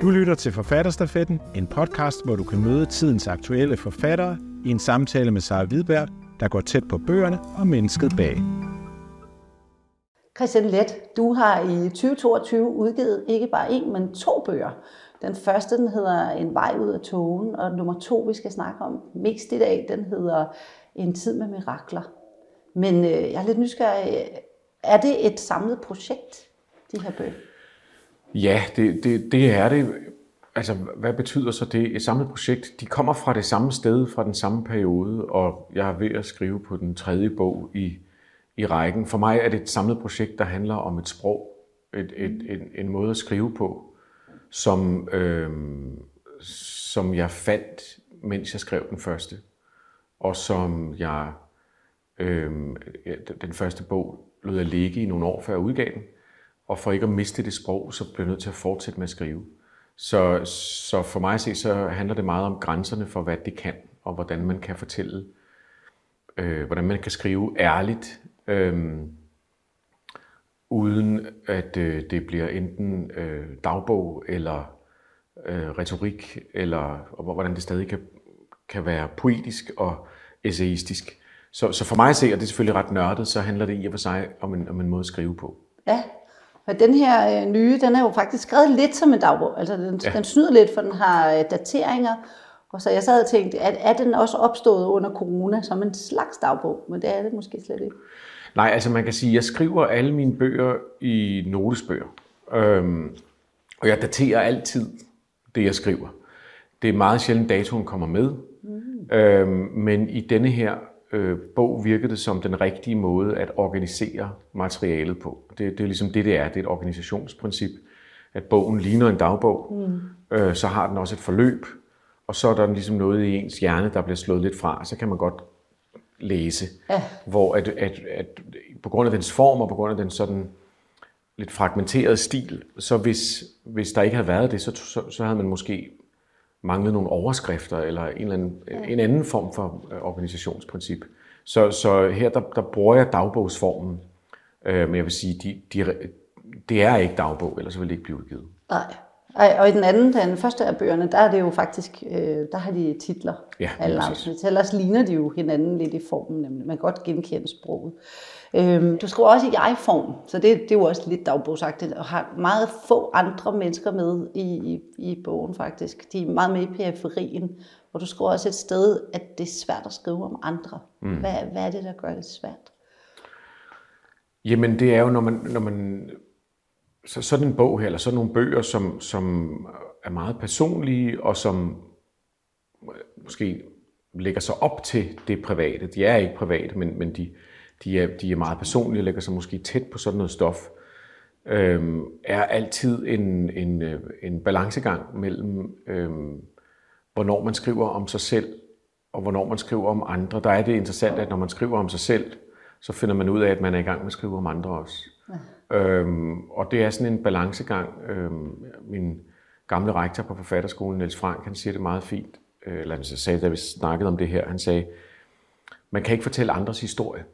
Du lytter til Forfatterstafetten, en podcast, hvor du kan møde tidens aktuelle forfattere i en samtale med Sara Hvidberg, der går tæt på bøgerne og mennesket bag. Christian Let, du har i 2022 udgivet ikke bare en, men to bøger. Den første den hedder En vej ud af togen, og nummer to, vi skal snakke om mest i dag, den hedder En tid med mirakler. Men øh, jeg er lidt nysgerrig. Er det et samlet projekt, de her bøger? Ja, det, det, det er det. Altså, hvad betyder så det? Et samlet projekt, de kommer fra det samme sted, fra den samme periode, og jeg er ved at skrive på den tredje bog i, i rækken. For mig er det et samlet projekt, der handler om et sprog, et, et, en, en måde at skrive på, som, øh, som jeg fandt, mens jeg skrev den første, og som jeg, øh, den første bog, lod jeg ligge i nogle år, før jeg udgav den. Og for ikke at miste det sprog, så bliver jeg nødt til at fortsætte med at skrive. Så, så for mig at se, så handler det meget om grænserne for, hvad det kan, og hvordan man kan fortælle, øh, hvordan man kan skrive ærligt, øh, uden at øh, det bliver enten øh, dagbog eller øh, retorik, eller og hvordan det stadig kan, kan være poetisk og essayistisk. Så, så for mig at se, og det er selvfølgelig ret nørdet, så handler det i og for sig om en, om en måde at skrive på. Ja, og den her øh, nye, den er jo faktisk skrevet lidt som en dagbog. Altså den, ja. den snyder lidt, for den har øh, dateringer. Og så jeg sad og tænkte, at er den også opstået under corona som en slags dagbog? Men det er det måske slet ikke. Nej, altså man kan sige, at jeg skriver alle mine bøger i notesbøger. Øhm, og jeg daterer altid det, jeg skriver. Det er meget sjældent, datoen kommer med. Mm. Øhm, men i denne her øh, bog virkede det som den rigtige måde at organisere materialet på. Det, det er ligesom det, det er. Det er et organisationsprincip. At bogen ligner en dagbog, mm. øh, så har den også et forløb, og så er der ligesom noget i ens hjerne, der bliver slået lidt fra, så kan man godt læse. Ja. Hvor at, at, at på grund af dens form og på grund af den sådan lidt fragmenterede stil, så hvis, hvis der ikke havde været det, så, så, så havde man måske manglet nogle overskrifter eller en, eller anden, ja. en anden form for øh, organisationsprincip. Så, så her der, der bruger jeg dagbogsformen, øh, men jeg vil sige, de, de, det er ikke dagbog, ellers vil det ikke blive udgivet. Nej. Ej, og i den anden, den første af bøgerne, der er det jo faktisk, øh, der har de titler. Ja, alle Ellers ligner de jo hinanden lidt i formen, nemlig. Man kan godt genkende sproget. Øhm, du skriver også i jeg-form, så det, det er jo også lidt dagbogsagtigt, og har meget få andre mennesker med i, i, i bogen faktisk. De er meget med i periferien, og du skriver også et sted, at det er svært at skrive om andre. Mm. Hvad, hvad er det, der gør det svært? Jamen det er jo, når man, når man så sådan en bog her, eller sådan nogle bøger, som, som er meget personlige, og som måske lægger sig op til det private. De er ikke private, men, men de, de, er, de er meget personlige og lægger sig måske tæt på sådan noget stof. Øhm, er altid en, en, en balancegang mellem, øhm, hvornår man skriver om sig selv, og hvornår man skriver om andre. Der er det interessant, at når man skriver om sig selv, så finder man ud af, at man er i gang med at skrive om andre også. Ja. Øhm, og det er sådan en balancegang. Øhm, min gamle rektor på forfatterskolen, Niels Frank, han siger det meget fint. Øh, eller han sagde, da vi snakkede om det her, han sagde, man kan ikke fortælle andres historie.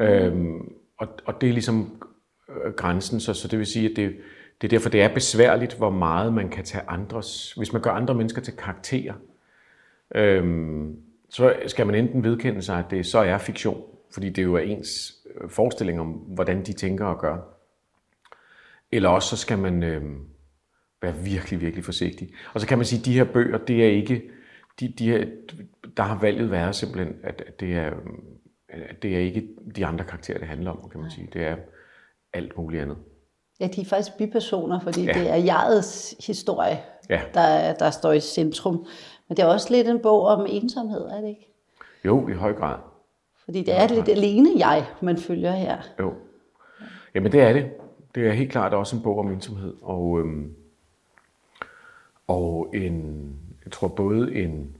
Øhm, og, og det er ligesom øh, grænsen, så, så det vil sige, at det, det er derfor, det er besværligt, hvor meget man kan tage andres... Hvis man gør andre mennesker til karakterer, øhm, så skal man enten vedkende sig, at det så er fiktion, fordi det jo er ens øh, forestilling om, hvordan de tænker og gør. Eller også så skal man øhm, være virkelig, virkelig forsigtig. Og så kan man sige, at de her bøger, det er ikke, de, de her, der har valget været simpelthen, at det er, Øhm, det er ikke de andre karakterer, det handler om, kan man sige. Det er alt muligt andet. Ja, de er faktisk bipersoner, fordi ja. det er jegets historie, ja. der, der står i centrum. Men det er også lidt en bog om ensomhed, er det ikke? Jo, i høj grad. Fordi det er lidt alene jeg, man følger her. Jo. Jamen det er det. Det er helt klart også en bog om ensomhed. Og, øhm, og en, jeg tror både en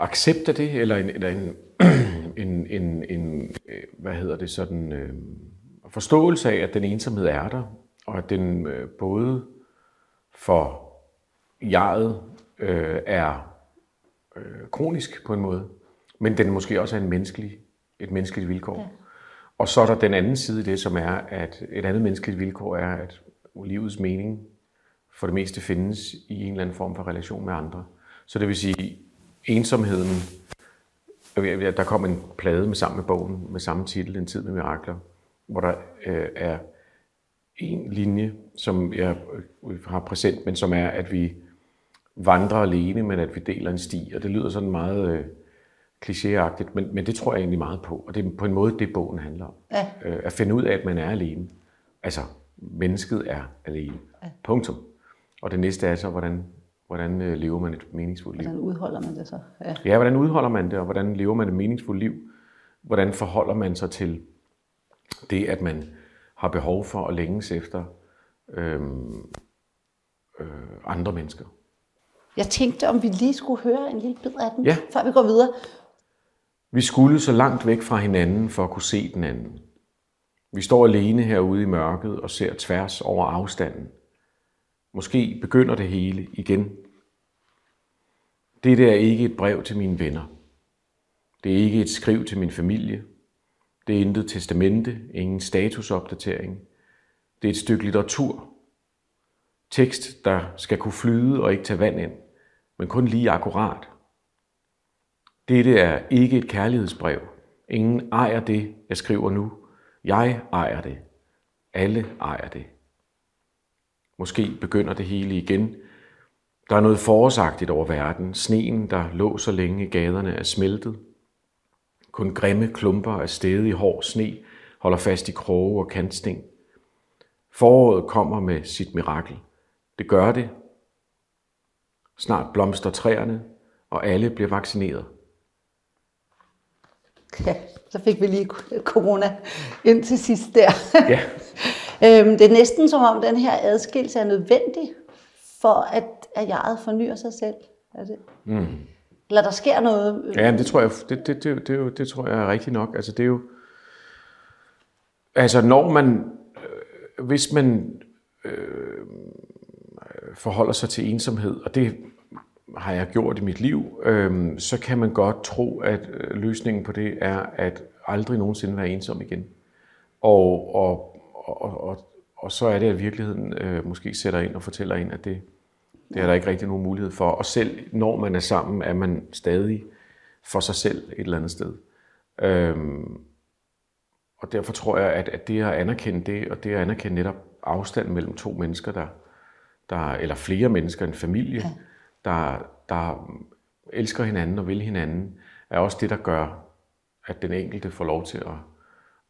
accept af det, eller en, eller en, en, en, en hvad hedder det, sådan øh, forståelse af, at den ensomhed er der, og at den øh, både for jeget øh, er øh, kronisk på en måde, men den måske også er en menneskelig, et menneskeligt vilkår. Ja. Og så er der den anden side i det, som er, at et andet menneskeligt vilkår er, at livets mening for det meste findes i en eller anden form for relation med andre. Så det vil sige, ensomheden, der kom en plade med sammen med bogen med samme titel, En tid med mirakler, hvor der øh, er en linje, som jeg øh, har præsent, men som er, at vi vandrer alene, men at vi deler en sti. Og det lyder sådan meget øh, klichéagtigt, men, men det tror jeg egentlig meget på. Og det er på en måde det, bogen handler om. Ja. Øh, at finde ud af, at man er alene. Altså, mennesket er alene. Ja. Punktum. Og det næste er så, hvordan, hvordan øh, lever man et meningsfuldt liv. Hvordan udholder man det så? Ja. ja, hvordan udholder man det, og hvordan lever man et meningsfuldt liv? Hvordan forholder man sig til det, at man har behov for at længes efter øh, øh, andre mennesker? Jeg tænkte, om vi lige skulle høre en lille bid af den, ja. før vi går videre. Vi skulle så langt væk fra hinanden for at kunne se den anden. Vi står alene herude i mørket og ser tværs over afstanden. Måske begynder det hele igen. Dette er ikke et brev til mine venner. Det er ikke et skriv til min familie. Det er intet testamente, ingen statusopdatering. Det er et stykke litteratur. Tekst, der skal kunne flyde og ikke tage vand ind, men kun lige akkurat. Dette er ikke et kærlighedsbrev. Ingen ejer det, jeg skriver nu. Jeg ejer det. Alle ejer det. Måske begynder det hele igen. Der er noget forårsagtigt over verden. Sneen, der lå så længe i gaderne, er smeltet. Kun grimme klumper af stedig hård sne holder fast i kroge og kantsten. Foråret kommer med sit mirakel. Det gør det. Snart blomster træerne, og alle bliver vaccineret. Ja, så fik vi lige corona ind til sidst der. Ja. øhm, det er næsten som om den her adskillelse er nødvendig for, at, at jeget fornyer sig selv. Er det? Mm. Eller der sker noget? Ja, det tror jeg, det, det, det, det, det, tror jeg er rigtigt nok. Altså det er jo, altså når man, øh, hvis man øh, forholder sig til ensomhed, og det har jeg gjort i mit liv, øh, så kan man godt tro, at øh, løsningen på det er at aldrig nogensinde være ensom igen. Og, og, og, og, og så er det, at virkeligheden øh, måske sætter ind og fortæller ind, at det, det er der ikke rigtig nogen mulighed for. Og selv når man er sammen, er man stadig for sig selv et eller andet sted. Øhm, og derfor tror jeg, at, at det at anerkende det, og det at anerkende netop afstanden mellem to mennesker, der, der eller flere mennesker, en familie, ja. der, der elsker hinanden og vil hinanden, er også det, der gør, at den enkelte får lov til at,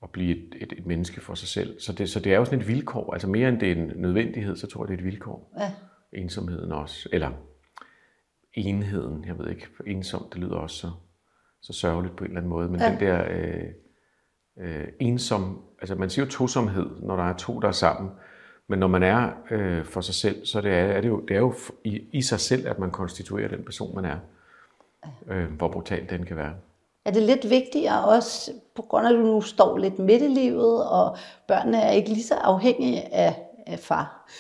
at blive et, et, et menneske for sig selv. Så det, så det er jo sådan et vilkår. Altså mere end det er en nødvendighed, så tror jeg, det er et vilkår. Ja ensomheden også, eller enheden, jeg ved ikke, ensom, det lyder også så, så sørgeligt på en eller anden måde, men ja. den der øh, øh, ensom, altså man siger jo tosomhed, når der er to, der er sammen, men når man er øh, for sig selv, så det er, er det, jo, det er jo i, i sig selv, at man konstituerer den person, man er, øh, hvor brutalt den kan være. Er det lidt vigtigere også, på grund af at du nu står lidt midt i livet, og børnene er ikke lige så afhængige af, af far,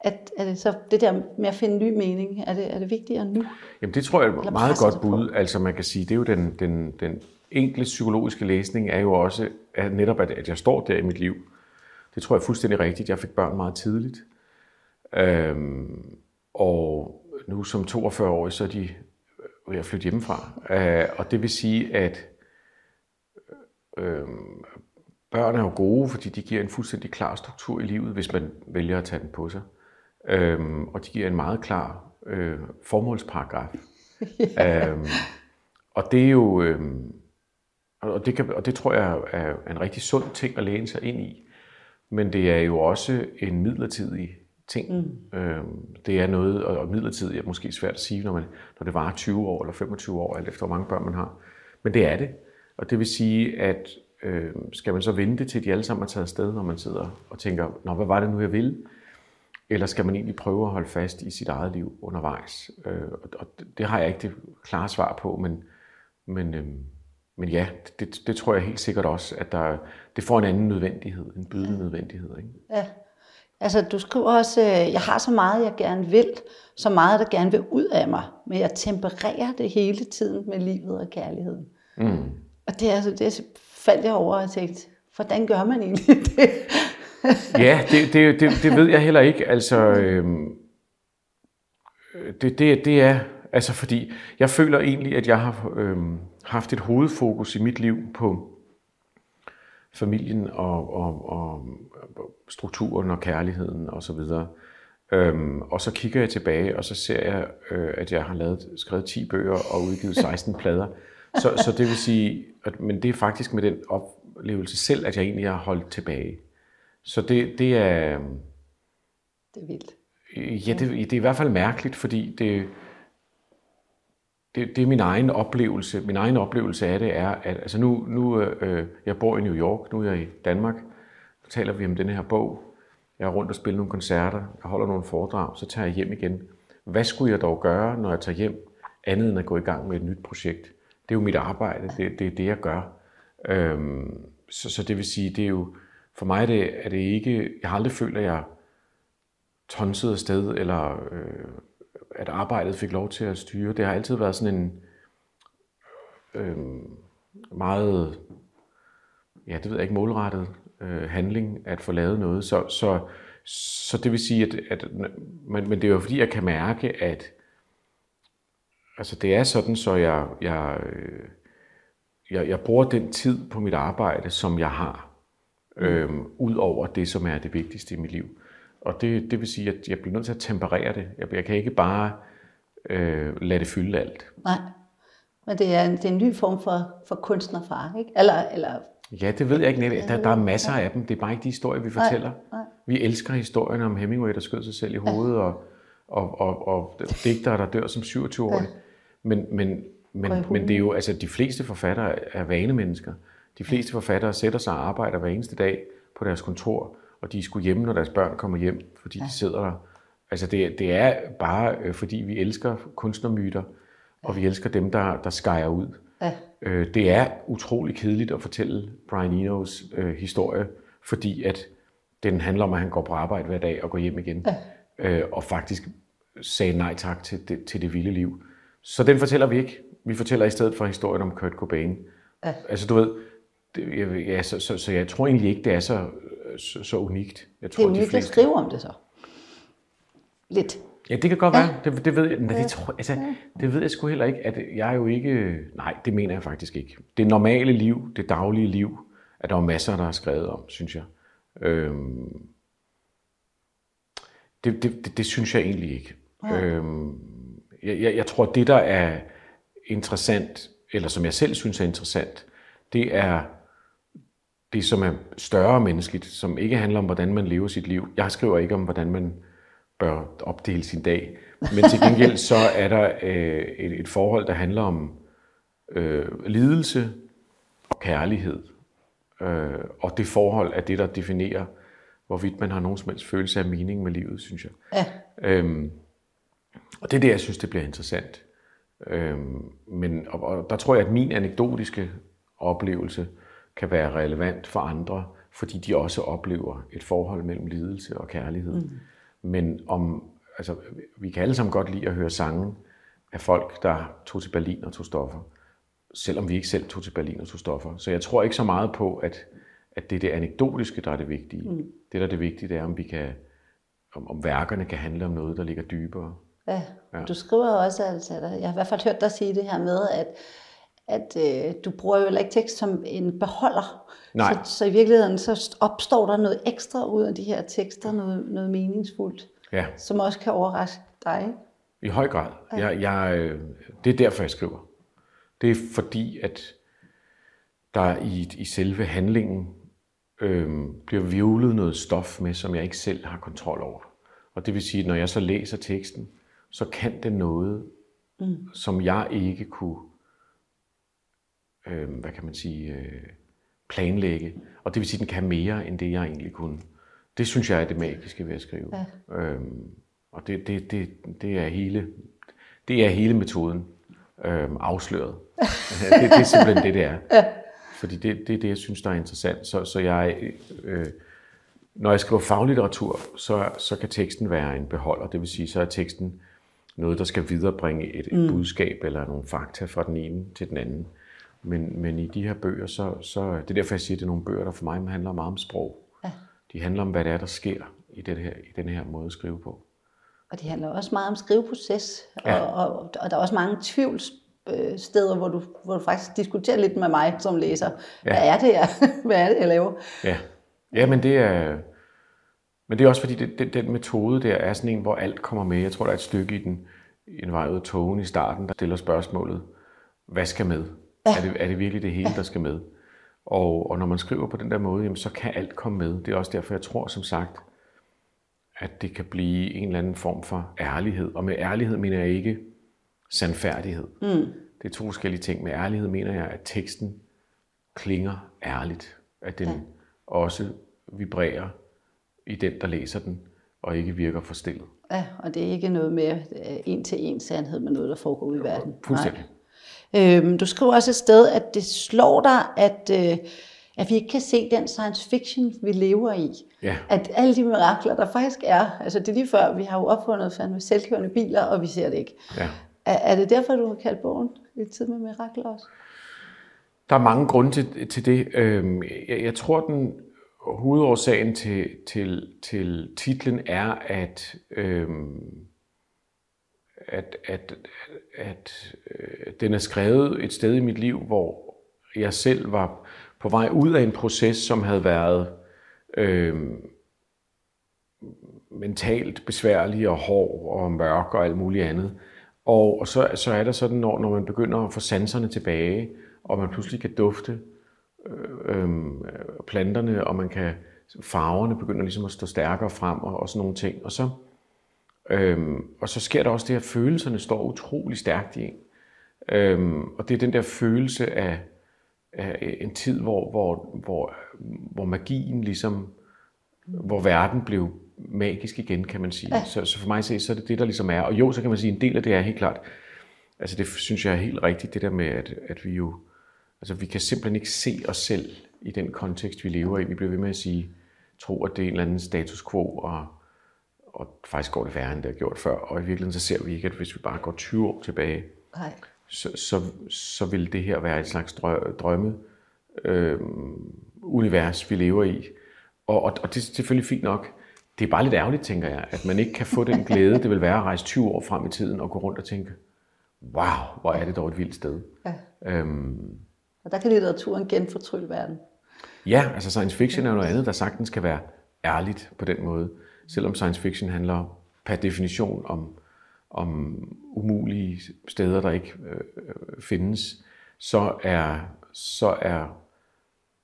at, er det så det der med at finde ny mening, er det, er det vigtigere nu? Jamen det tror jeg er et meget godt bud. Altså man kan sige, det er jo den, den, den enkle psykologiske læsning er jo også at netop, at, at jeg står der i mit liv. Det tror jeg er fuldstændig rigtigt. Jeg fik børn meget tidligt. Øhm, og nu som 42 år, så er de ved at flytte hjemmefra. Øh, og det vil sige, at øh, børn er jo gode, fordi de giver en fuldstændig klar struktur i livet, hvis man vælger at tage den på sig. Øhm, og de giver en meget klar øh, formålsparagraf. yeah. øhm, og det er jo, øhm, og, det kan, og det tror jeg er en rigtig sund ting at læne sig ind i. Men det er jo også en midlertidig ting. Mm. Øhm, det er noget, og midlertidigt er måske svært at sige, når, man, når det varer 20 år eller 25 år, alt efter hvor mange børn man har. Men det er det. Og det vil sige, at øh, skal man så vente til de alle sammen er taget afsted, når man sidder og tænker, Nå, hvad var det nu, jeg ville? Eller skal man egentlig prøve at holde fast i sit eget liv undervejs? Øh, og det har jeg ikke det klare svar på, men, men, øh, men ja, det, det tror jeg helt sikkert også, at der, det får en anden nødvendighed, en bydende ja. nødvendighed. Ikke? Ja. Altså, du skriver også, øh, jeg har så meget, jeg gerne vil, så meget, der gerne vil ud af mig, men jeg tempererer det hele tiden med livet og kærligheden. Mm. Og det, altså, det faldt jeg over og tænkte, hvordan gør man egentlig det? ja, det, det, det, det ved jeg heller ikke. Altså, øhm, det, det, det er, altså fordi jeg føler egentlig, at jeg har øh, haft et hovedfokus i mit liv på familien og, og, og strukturen og kærligheden og så videre. Øhm, og så kigger jeg tilbage, og så ser jeg, øh, at jeg har lavet, skrevet 10 bøger og udgivet 16 plader. Så, så det vil sige, at, men det er faktisk med den oplevelse selv, at jeg egentlig har holdt tilbage. Så det, det er... Det er vildt. Ja, det, det er i hvert fald mærkeligt, fordi det, det, det er min egen oplevelse. Min egen oplevelse af det er, at altså nu, nu øh, jeg bor i New York, nu er jeg i Danmark, nu taler vi om den her bog. Jeg er rundt og spiller nogle koncerter, jeg holder nogle foredrag, så tager jeg hjem igen. Hvad skulle jeg dog gøre, når jeg tager hjem, andet end at gå i gang med et nyt projekt? Det er jo mit arbejde, det, det er det, jeg gør. Øhm, så, så det vil sige, det er jo, for mig det, er det ikke, jeg har aldrig følt, at jeg tonsede afsted, eller øh, at arbejdet fik lov til at styre. Det har altid været sådan en øh, meget, ja, det ved jeg ikke, målrettet øh, handling at få lavet noget. Så, så, så det vil sige, at, at men, men det er jo fordi, jeg kan mærke, at altså det er sådan, så jeg, jeg, øh, jeg, jeg bruger den tid på mit arbejde, som jeg har, øh, ud over det, som er det vigtigste i mit liv. Og det, det vil sige, at jeg bliver nødt til at temperere det. Jeg, jeg kan ikke bare øh, lade det fylde alt. Nej, men det er en, det er en ny form for, for kunstnerfar, ikke? Eller, eller Ja, det ved jeg ikke. Der, der er masser af dem. Det er bare ikke de historier, vi fortæller. Nej, nej. Vi elsker historien om Hemingway, der skød sig selv i hovedet, ja. og, og, og, og digtere, der dør som 27-årige. Ja. Men, men, men, men det er jo, altså de fleste forfattere er vanemennesker. De fleste forfattere sætter sig og arbejder hver eneste dag på deres kontor, og de sgu hjemme, når deres børn kommer hjem, fordi ja. de sidder der. Altså det, det er bare, øh, fordi vi elsker kunstnermyter, og vi elsker dem, der, der skærer ud. Ja. Øh, det er utrolig kedeligt at fortælle Brian Enos øh, historie, fordi at den handler om, at han går på arbejde hver dag og går hjem igen, ja. øh, og faktisk sagde nej tak til det, til det vilde liv. Så den fortæller vi ikke. Vi fortæller i stedet for historien om Kurt Cobain. Ja. Altså du ved, det, ja, så, så, så jeg tror egentlig ikke, det er så, så, så unikt. Jeg tror, det er unikt de fleste... at skrive om det så. Lidt. Ja, det kan godt ja. være. Det, det ved jeg. Nej, det, tror, altså, det ved jeg sgu heller ikke. At jeg er jo ikke... Nej, det mener jeg faktisk ikke. Det normale liv, det daglige liv, at der er masser, der har skrevet om, synes jeg. Øhm, det, det, det, det synes jeg egentlig ikke. Ja. Øhm, jeg, jeg, jeg tror, det der er interessant, eller som jeg selv synes er interessant, det er det, som er større menneskeligt, som ikke handler om, hvordan man lever sit liv. Jeg skriver ikke om, hvordan man bør opdele sin dag. Men til gengæld så er der øh, et, et forhold, der handler om øh, lidelse og kærlighed. Øh, og det forhold er det, der definerer, hvorvidt man har nogen som helst følelse af mening med livet, synes jeg. Ja. Øhm, og det er det, jeg synes, det bliver interessant. Øhm, men, og, og der tror jeg, at min anekdotiske oplevelse kan være relevant for andre, fordi de også oplever et forhold mellem lidelse og kærlighed. Mm. Men om, altså, vi kan alle sammen godt lide at høre sange af folk, der tog til Berlin og tog stoffer, selvom vi ikke selv tog til Berlin og tog stoffer. Så jeg tror ikke så meget på, at, at det er det anekdotiske, der er det vigtige. Mm. Det, der er det vigtige, det er, om, vi kan, om, om værkerne kan handle om noget, der ligger dybere. Ja, ja. du skriver også, altså, jeg har i hvert fald hørt dig sige det her med, at, at øh, du bruger jo heller ikke tekst som en beholder. Nej. Så, så i virkeligheden så opstår der noget ekstra ud af de her tekster, noget, noget meningsfuldt, Ja, som også kan overraske dig. i høj grad. Jeg, jeg, øh, det er derfor, jeg skriver. Det er fordi, at der i, i selve handlingen øhm, bliver vivlet noget stof med, som jeg ikke selv har kontrol over. Og det vil sige, at når jeg så læser teksten, så kan det noget, mm. som jeg ikke kunne, øh, hvad kan man sige, øh, planlægge. Og det vil sige, at den kan mere, end det jeg egentlig kunne. Det synes jeg er det magiske ved at skrive. Ja. Øhm, og det, det, det, det, er hele, det er hele metoden øhm, afsløret. det, det er simpelthen det, det er. Ja. Fordi det, det er det, jeg synes, der er interessant. Så, så jeg, øh, når jeg skriver faglitteratur, så, så kan teksten være en beholder. Det vil sige, så er teksten noget, der skal viderebringe et, et mm. budskab eller nogle fakta fra den ene til den anden. Men, men i de her bøger, så, så det er derfor, jeg siger, at det er nogle bøger, der for mig handler meget om sprog. Ja. De handler om, hvad det er, der sker i, det her, i den her måde at skrive på. Og det handler også meget om skriveproces, Ja. og, og, og der er også mange tvivlssteder, hvor du, hvor du faktisk diskuterer lidt med mig som læser. Hvad er det, jeg, hvad er det, jeg laver? Ja, ja men det er... Men det er også fordi, det, det, den metode der er sådan en, hvor alt kommer med. Jeg tror, der er et stykke i den, en vej ud af togen i starten, der stiller spørgsmålet, hvad skal med? Ja. Er, det, er det virkelig det hele, der skal med? Og, og når man skriver på den der måde, jamen, så kan alt komme med. Det er også derfor, jeg tror som sagt, at det kan blive en eller anden form for ærlighed. Og med ærlighed mener jeg ikke sandfærdighed. Mm. Det er to forskellige ting. Med ærlighed mener jeg, at teksten klinger ærligt. At den ja. også vibrerer i den, der læser den, og ikke virker forstillet. Ja, og det er ikke noget med øh, en til en sandhed, men noget, der foregår ude i verden. Fuldstændig. Nej. Øhm, du skriver også et sted, at det slår dig, at, øh, at vi ikke kan se den science fiction, vi lever i. Ja. At alle de mirakler, der faktisk er, altså det er lige før, vi har jo opfundet fandme selvkørende biler, og vi ser det ikke. Ja. Er, er det derfor, du har kaldt bogen i tid med mirakler også? Der er mange grunde til, til det. Øhm, Jeg, jeg tror, den hovedårsagen til, til, til titlen er, at, øhm, at, at, at øh, den er skrevet et sted i mit liv, hvor jeg selv var på vej ud af en proces, som havde været øh, mentalt besværlig og hård og mørk og alt muligt andet. Og, og så, så er der sådan, når, når man begynder at få sanserne tilbage, og man pludselig kan dufte øh, øh, planterne, og man kan farverne begynder ligesom at stå stærkere frem og, og sådan nogle ting. Og så, øhm, og så sker der også det, at følelserne står utrolig stærkt i en. Øhm, og det er den der følelse af, af en tid, hvor, hvor, hvor, hvor magien ligesom, hvor verden blev magisk igen, kan man sige. Ja. Så, så for mig se, så er det det, der ligesom er. Og jo, så kan man sige, en del af det er helt klart, altså det synes jeg er helt rigtigt, det der med, at, at vi jo, altså vi kan simpelthen ikke se os selv i den kontekst, vi lever i. Vi bliver ved med at sige, tro, at det er en eller anden status quo, og, og faktisk går det værre, end det har gjort før. Og i virkeligheden så ser vi ikke, at hvis vi bare går 20 år tilbage, Nej. så, så, så vil det her være et slags drø- drømme øh, univers, vi lever i. Og, og, og det er selvfølgelig fint nok. Det er bare lidt ærgerligt, tænker jeg, at man ikke kan få den glæde, det vil være at rejse 20 år frem i tiden og gå rundt og tænke, wow, hvor er det dog et vildt sted. Ja. Øhm, Og der kan litteraturen genfortrylle verden. Ja, altså science fiction er jo noget andet, der sagtens kan være ærligt på den måde. Selvom science fiction handler per definition om, om umulige steder, der ikke øh, findes, så er, så er,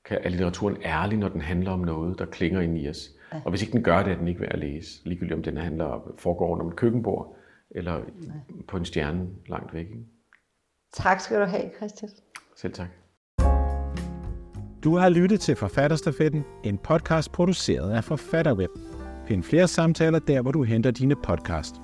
kan, er litteraturen ærlig, når den handler om noget, der klinger ind i os. Ja. Og hvis ikke den gør det, er den ikke værd at læse. Ligegyldigt om den handler foregår under et køkkenbord, eller Nej. på en stjerne langt væk. Ikke? Tak skal du have, Christian. Selv tak. Du har lyttet til Forfatterstafetten, en podcast produceret af Forfatterweb. Find flere samtaler der, hvor du henter dine podcast.